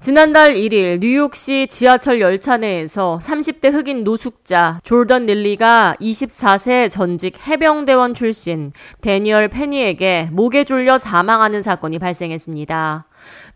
지난달 1일 뉴욕시 지하철 열차 내에서 30대 흑인 노숙자 졸던 릴리가 24세 전직 해병대원 출신 데니얼 페니에게 목에 졸려 사망하는 사건이 발생했습니다.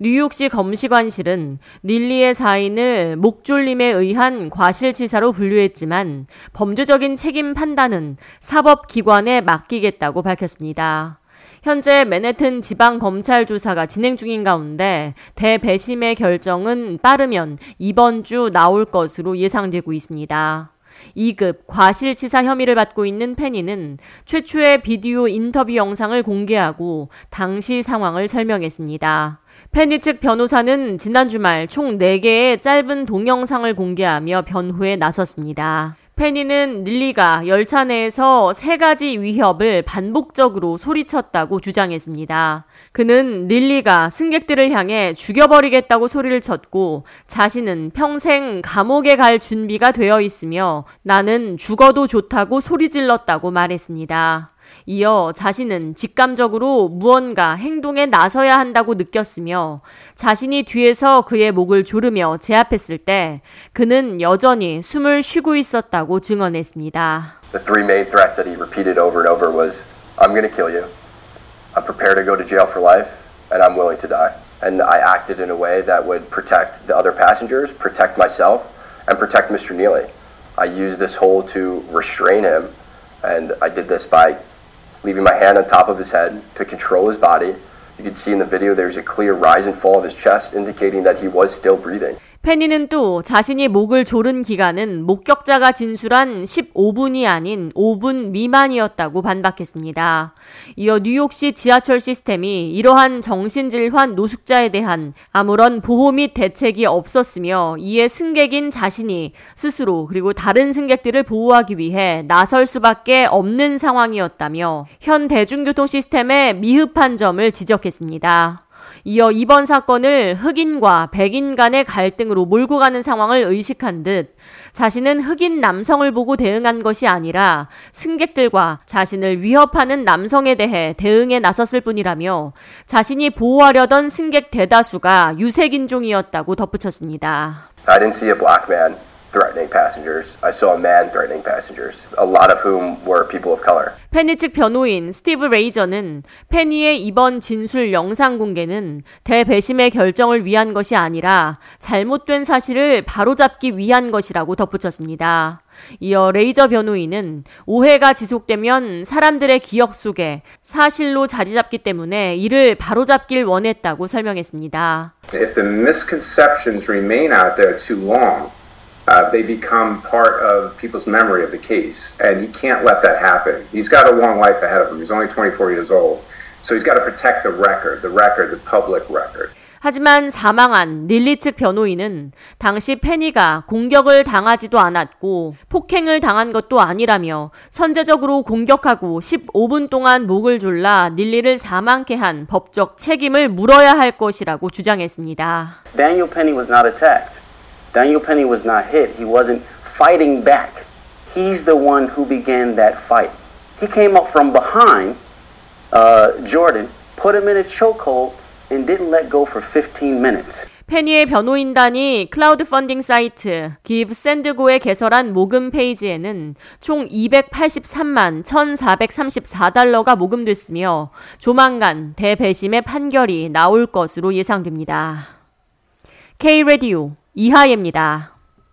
뉴욕시 검시관실은 릴리의 사인을 목졸림에 의한 과실치사로 분류했지만 범죄적인 책임 판단은 사법기관에 맡기겠다고 밝혔습니다. 현재 맨해튼 지방 검찰 조사가 진행 중인 가운데 대배심의 결정은 빠르면 이번 주 나올 것으로 예상되고 있습니다. 2급 과실치사 혐의를 받고 있는 페니는 최초의 비디오 인터뷰 영상을 공개하고 당시 상황을 설명했습니다. 페니 측 변호사는 지난 주말 총 4개의 짧은 동영상을 공개하며 변호에 나섰습니다. 페니는 릴리가 열차 내에서 세 가지 위협을 반복적으로 소리쳤다고 주장했습니다. 그는 릴리가 승객들을 향해 죽여버리겠다고 소리를 쳤고 자신은 평생 감옥에 갈 준비가 되어 있으며 나는 죽어도 좋다고 소리 질렀다고 말했습니다. 이어 자신은 직감적으로 무언가 행동에 나서야 한다고 느꼈으며 자신이 뒤에서 그의 목을 조르며 제압했을 때 그는 여전히 숨을 쉬고 있었다고 증언했습니다. The three main threats that he repeated over and over was I'm going to kill you. I'm prepared to go to jail for life and I'm willing to die. And I acted in a way that would protect the other passengers, protect myself and protect Mr. Neely. I used this hole to restrain him and I did this by leaving my hand on top of his head to control his body. You can see in the video there's a clear rise and fall of his chest indicating that he was still breathing. 페니는 또 자신이 목을 조른 기간은 목격자가 진술한 15분이 아닌 5분 미만이었다고 반박했습니다. 이어 뉴욕시 지하철 시스템이 이러한 정신질환 노숙자에 대한 아무런 보호 및 대책이 없었으며 이에 승객인 자신이 스스로 그리고 다른 승객들을 보호하기 위해 나설 수밖에 없는 상황이었다며 현 대중교통 시스템의 미흡한 점을 지적했습니다. 이어 이번 사건을 흑인과 백인 간의 갈등으로 몰고 가는 상황을 의식한 듯 자신은 흑인 남성을 보고 대응한 것이 아니라 승객들과 자신을 위협하는 남성에 대해 대응에 나섰을 뿐이라며 자신이 보호하려던 승객 대다수가 유색인종이었다고 덧붙였습니다. I didn't see a black man. Threatening passengers. I saw a man threatening passengers, a lot of whom were people of color. 페니 측 변호인 스티브 레이저는 페니의 이번 진술 영상 공개는 대배심의 결정을 위한 것이 아니라 잘못된 사실을 바로잡기 위한 것이라고 덧붙였습니다. 이어 레이저 변호인은 오해가 지속되면 사람들의 기억 속에 사실로 자리 잡기 때문에 이를 바로잡길 원했다고 설명했습니다. If the misconceptions remain out there too long, uh, they become part of people's memory of the case. And he can't let that happen. He's got a long life ahead of him. He's only 24 years old. So he's got to protect the record, the record, the public record. 하지만 사망한 릴리 측 변호인은 당시 페니가 공격을 당하지도 않았고 폭행을 당한 것도 아니라며 선제적으로 공격하고 15분 동안 목을 졸라 릴리를 사망케 한 법적 책임을 물어야 할 것이라고 주장했습니다. Daniel Penny was not attacked. Daniel Penny was not hit. He wasn't fighting back. He's the one who began that fight. He came up from behind uh, Jordan, put him in a chokehold, and didn't let go for 15 minutes. 페니의 변호인단이 클라우드 펀딩 사이트 Give Sendgo에 개설한 모금 페이지에는 총 283만 1,434달러가 모금됐으며 조만간 대배심의 판결이 나올 것으로 예상됩니다. K-Radio 이하예입니다.